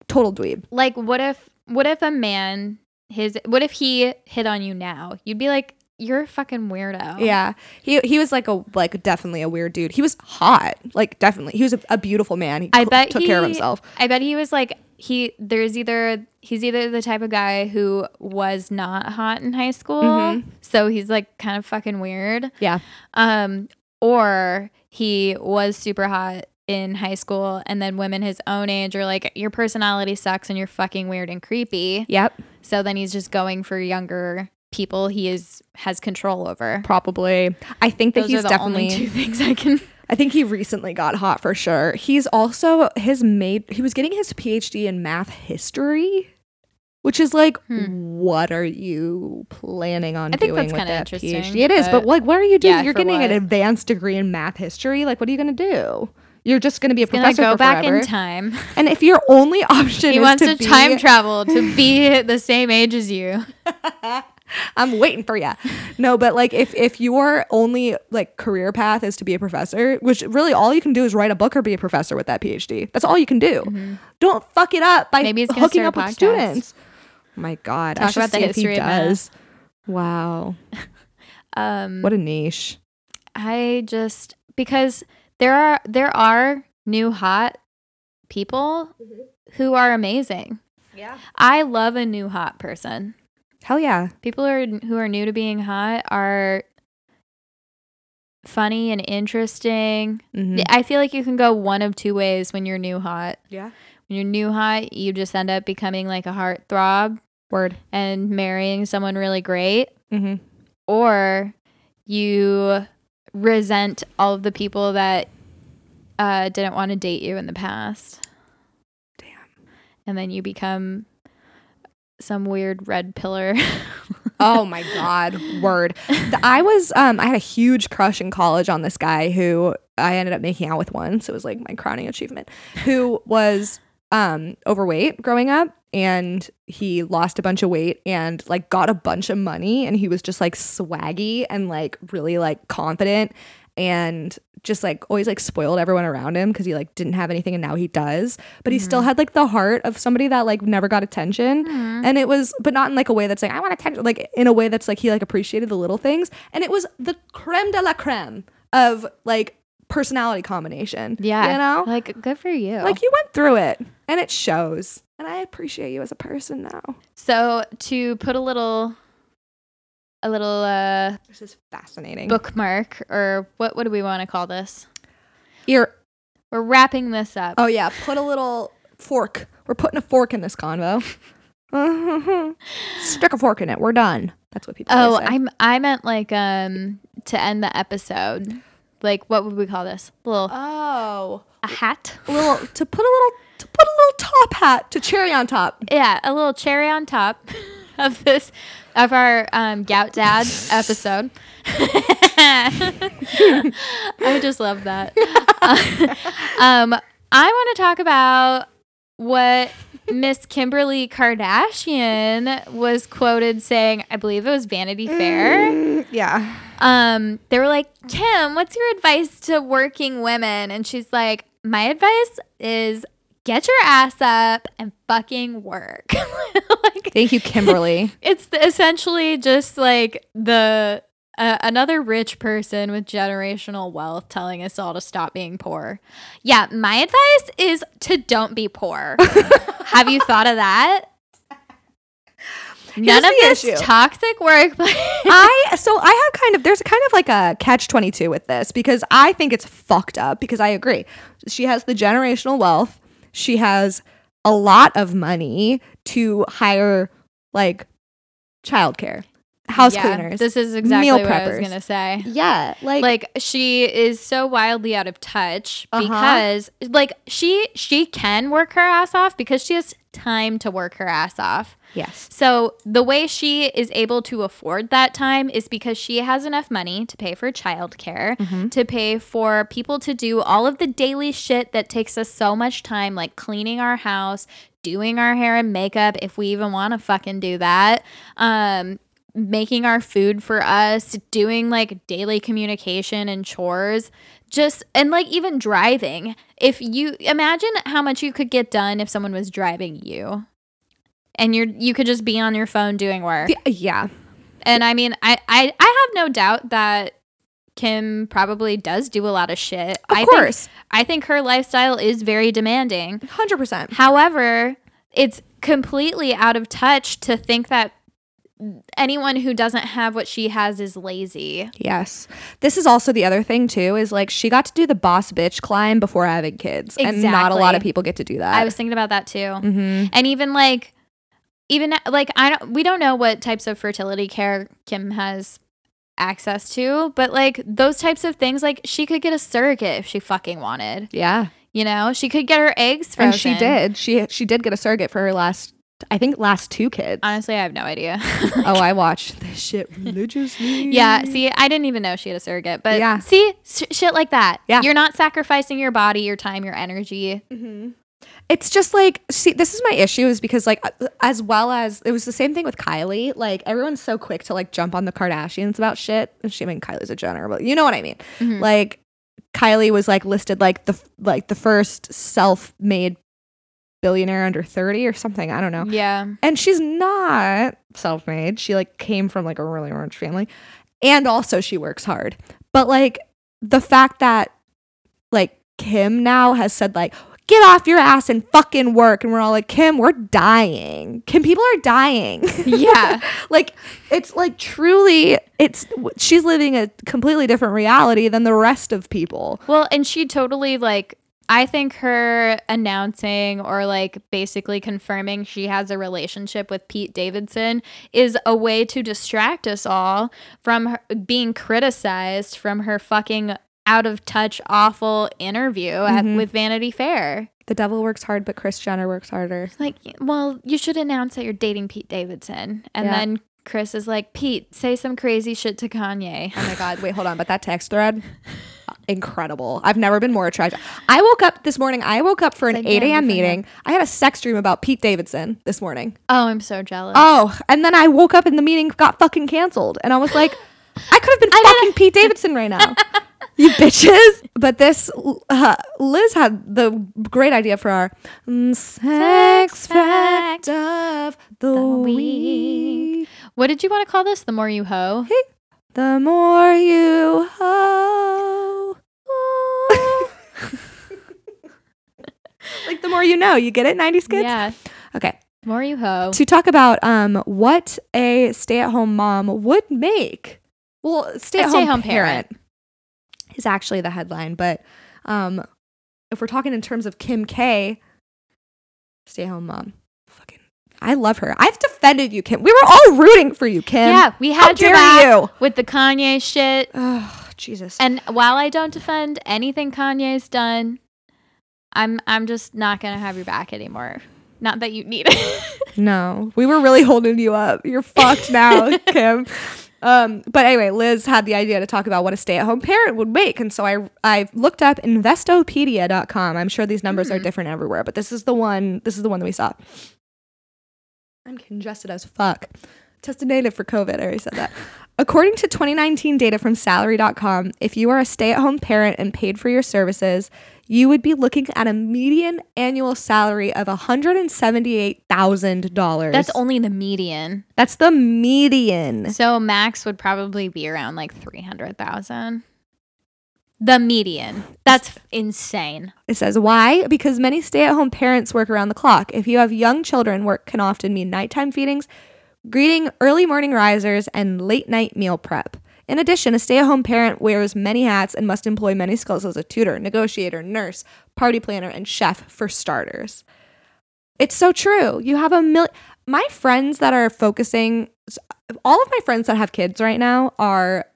total dweeb. Like what if what if a man his what if he hit on you now? You'd be like, You're a fucking weirdo. Yeah, he he was like a like definitely a weird dude. He was hot, like definitely. He was a, a beautiful man. He I cl- bet took care of himself. I bet he was like he there's either he's either the type of guy who was not hot in high school, Mhm. so he's like kind of fucking weird. Yeah. Um or he was super hot in high school and then women his own age are like your personality sucks and you're fucking weird and creepy. Yep. So then he's just going for younger people he is has control over. Probably. I think that Those he's are the definitely. only two things I can I think he recently got hot for sure. He's also his made. He was getting his PhD in math history, which is like, Hmm. what are you planning on I think doing that's with that interesting, PhD? It is, but but- like, what are you doing? Yeah, You're getting an advanced degree in math history. Like, what are you gonna do? You're just gonna be a gonna professor go for back forever. in time. And if your only option He is wants to, to be, time travel to be the same age as you. I'm waiting for you. No, but like if if your only like career path is to be a professor, which really all you can do is write a book or be a professor with that PhD. That's all you can do. Don't fuck it up by Mm-hmm. Maybe hooking up with students. My God, I Talk should about the see if he history does. Wow, Um, what a niche. I just because there are there are new hot people who are amazing. Yeah. I love a new hot person. Hell yeah. People who are, who are new to being hot are funny and interesting. Mhm. I feel like you can go one of two ways when you're new hot. Yeah. When you're new hot, you just end up becoming like a heartthrob Word. and marrying someone really great, Mm-hmm. or you resent all of the people that uh, didn't want to date you in the past. Damn. And then you become some weird red pillar. Oh my god, word. I was um I had a huge crush in college on this guy who I ended up making out with once. It was like my crowning achievement. Who was um overweight growing up and he lost a bunch of weight and like got a bunch of money and he was just like swaggy and like really like confident and just like always like spoiled everyone around him because he like didn't have anything and now he does. But he still had like the heart of somebody that like never got attention. And it was but not in like a way that's like i want attention like in a way that's like he like appreciated the little things. And it was the creme de la creme of like personality combination yeah. you know Like, good for you. like you went through it and it shows and i appreciate you as a person now so to put a little a little uh this is fascinating bookmark or what what do we want to call this? ear We're wrapping this up. oh yeah put a little fork we're putting a fork in this convo stick a fork in it we're done that's what people Oh, say. I'm I meant like um to end the episode. Like what would we call this? A little oh a hat? a little to put a little to put a little top hat to cherry on top Yeah, a little cherry on top of this of our um Gout Dads episode. I just love that. um I want to talk about what Miss Kimberly Kardashian was quoted saying, I believe it was Vanity Fair. Mm, yeah um they were like kim what's your advice to working women? And she's like my advice is get your ass up and fucking work. Like thank you kimberly. It's the, essentially just like the uh, another rich person with generational wealth telling us all to stop being poor. Yeah my advice is to don't be poor. Have you thought of that None of this issue. toxic workplace. I so I have kind of there's kind of like a catch 22 with this because I think it's fucked up because I agree. She has the generational wealth. She has a lot of money to hire like childcare, house Yeah, cleaners. This is exactly meal what I was gonna say. yeah, like, Like she is so wildly out of touch Uh-huh. because like she she can work her ass off because she has time to work her ass off. yes. So the way she is able to afford that time is because she has enough money to pay for childcare, Mm-hmm. to pay for people to do all of the daily shit that takes us so much time, like cleaning our house, doing our hair and makeup, if we even want to fucking do that. Um, making our food for us, doing like daily communication and chores, just and like even driving. If you imagine how much you could get done if someone was driving you and you're you could just be on your phone doing work. Yeah. And I mean, I I, I have no doubt that Kim probably does do a lot of shit. Of I course. Think, I think her lifestyle is very demanding. 100%. However, it's completely out of touch to think that anyone who doesn't have what she has is lazy. Yes. This is also the other thing too is like she got to do the boss bitch climb before having kids and not a lot of people get to do that. I was thinking about that too. mm-hmm. And even like even like I don't we don't know what types of fertility care Kim has access to, but like those types of things like she could get a surrogate if she fucking wanted. Yeah. You know, she could get her eggs frozen. And she did. She she did get a surrogate for her last I think last two kids. Honestly, I have no idea. oh, I watched this shit religiously. Yeah, see, I didn't even know she had a surrogate, but Yeah. see, sh- shit like that. Yeah. You're not sacrificing your body, your time, your energy. It's just like see this is my issue is because like as well as it was the same thing with Kylie. Like everyone's so quick to like jump on the Kardashians about shit. And she I mean Kylie's a Jenner, but you know what I mean. Mhm. Like Kylie was like listed like the like the first self-made billionaire under 30 or something. I don't know. Yeah. and she's not self-made she like came from like a really rich family and also she works hard but like the fact that like kim now has said like get off your ass and fucking work. And we're all like, Kim, we're dying. Kim, people are dying. Yeah. like it's like truly it's she's living a completely different reality than the rest of people. Well, and she totally like I think her announcing or like basically confirming she has a relationship with Pete Davidson is a way to distract us all from her being criticized from her fucking out of touch awful interview at, Mhm. with Vanity Fair. The devil works hard, but Kris Jenner works harder. Like, well, you should announce that you're dating Pete Davidson. And Yeah. then Kris is like, Pete, say some crazy shit to Kanye. Oh my god, wait, hold on. But that text thread, incredible. I've never been more attracted. I woke up this morning. I woke up for an It's 8 a.m. good for him. meeting. I had a sex dream about Pete Davidson this morning. Oh, I'm so jealous. Oh, and then I woke up and the meeting got fucking canceled, and I was like, I could have been fucking Pete Davidson right now. You bitches. But this, uh, Liz had the great idea for our mm, sex fact of the, week. week. What did you want to call this? The more you hoe? The more you hoe. Like the more you know. You get it, 90s kids? Yeah. Okay. More you hoe. To talk about um what a stay-at-home mom would make. Well, stay-at-home stay-at-home parent, parent. is actually the headline, but um if we're talking in terms of Kim K, stay-at-home mom. Fucking I love her. I've defended you, Kim. We were all rooting for you, Kim. yeah, we had your you? with the Kanye shit. Oh, Jesus. And while I don't defend anything Kanye's done, I'm I'm just not gonna have your back anymore. Not that you need it. No, we were really holding you up. You're fucked now, Kim. Um, but anyway, Liz had the idea to talk about what a stay-at-home parent would make, and so I I looked up Investopedia.com. I'm sure these numbers are different everywhere, but this is the one. This is the one that we saw. I'm congested as fuck. Tested negative for COVID. I already said that. According to 2019 data from Salary.com, if you are a stay-at-home parent and paid for your services, you would be looking at a median annual salary of $178,000. That's only the median. That's the median. So max would probably be around like three hundred thousand. The median. That's insane. It says why? Because many stay-at-home parents work around the clock. If you have young children, work can often mean nighttime feedings, greeting early morning risers, and late night meal prep. In addition, a stay-at-home parent wears many hats and must employ many skills as a tutor, negotiator, nurse, party planner, and chef for starters. It's so true. You have a million. My friends that are focusing, all of my friends that have kids right now are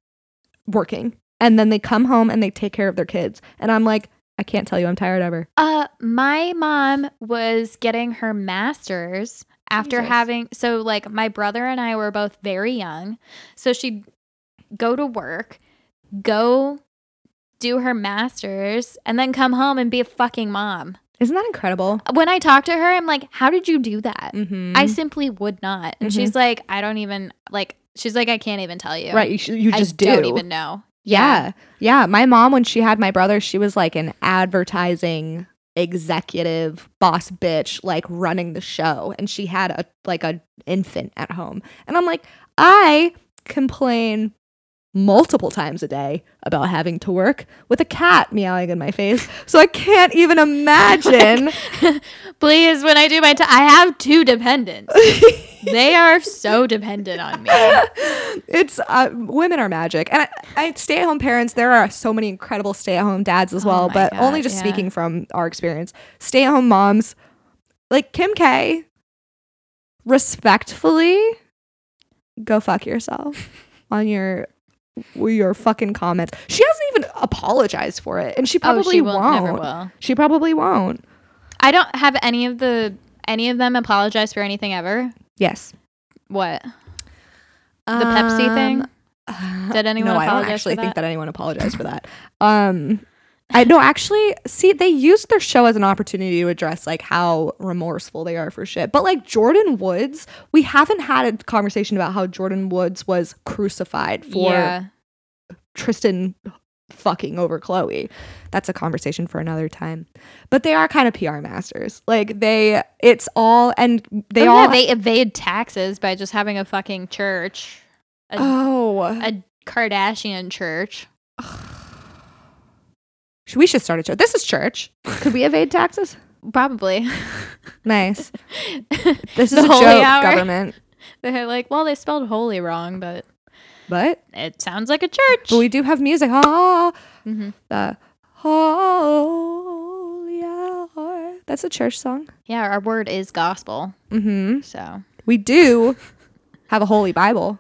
working, and then they come home and they take care of their kids, and I'm like, I can't tell you, I'm tired of her. Uh, my mom was getting her master's after Jesus. having so like my brother and I were both very young, so she'd go to work, go do her master's, and then come home and be a fucking mom. Isn't that incredible? When I talk to her, I'm like, "How did you do that?" Mm-hmm. I simply would not, and she's like, "I don't even like." She's like, "I can't even tell you." right. You, sh- you I just do. don't even know. Yeah. yeah. My mom, when she had my brother, she was like an advertising executive boss bitch, like running the show. And she had a like a infant at home. And I'm like, I complain multiple times a day about having to work with a cat meowing in my face. So I can't even imagine. Please, when I do my, t- I have two dependents. they are so dependent on me. it's uh, women are magic and I, I stay at home parents there are so many incredible stay at home dads as Oh well but God, only just yeah. speaking from our experience stay at home moms like kim k respectfully go fuck yourself on your your fucking comments she hasn't even apologized for it and she probably oh, she will, won't never will. she probably won't I don't have any of the any of them apologize for anything ever. yes What the Pepsi thing? Did anyone no, I don't actually think that? that anyone apologized for that. Um, I know actually. See, they used their show as an opportunity to address like how remorseful they are for shit. But like Jordyn Woods, we haven't had a conversation about how Jordyn Woods was crucified for yeah, Tristan fucking over Khloe. That's a conversation for another time. But they are kind of PR masters. Like they, it's all and they oh, all. yeah, they evade taxes by just having a fucking church, a, oh, a Kardashian church. Should- We should start a church. This is church. Could we evade taxes? Probably. Nice. This is a holy joke, hour. government. They're like, well, they spelled holy wrong, but But it sounds like a church. but we do have music. Ah, Mhm. the holy hour. That's a church song. Yeah, our word is gospel. Mm-hmm. So We do have a holy Bible.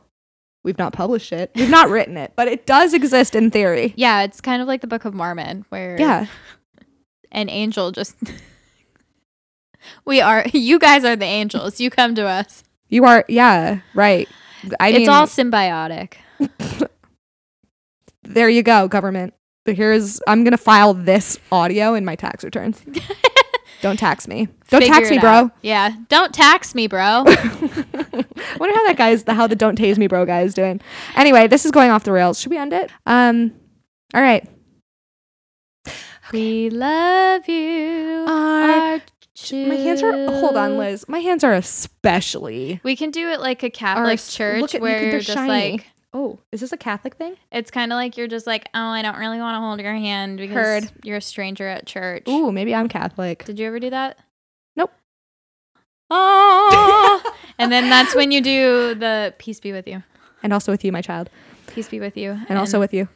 We've not published it. We've not written it, but it does exist in theory. yeah, it's kind of like the Book of Mormon, where Yeah. an angel just. we are. You guys are the angels. You come to us. You are. Yeah. Right. I it's mean, all symbiotic. there you go, government. But here's I'm gonna file this audio in my tax returns. Don't tax me. Don't Figure tax me, bro. out. Yeah, don't tax me, bro. I wonder how that guy's the how the don't tase me, bro guy is doing. Anyway, this is going off the rails. Should we end it? Um. All right. we love you. Our our My hands are. Hold on, Liz. My hands are especially. We can do it like a Catholic s- church at- where they're you're just shiny. like Oh, is this a Catholic thing? it's kind of like you're just like oh I don't really want to hold your hand because Heard. you're a stranger at church. Ooh, maybe I'm Catholic. Did you ever do that? Nope. Oh, and then that's when you do the peace be with you. And also with you, my child. Peace be with you. And also with you.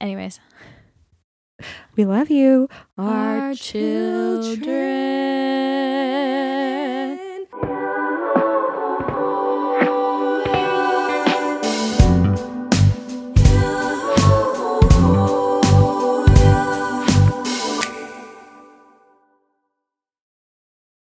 anyways. We love you. Our children.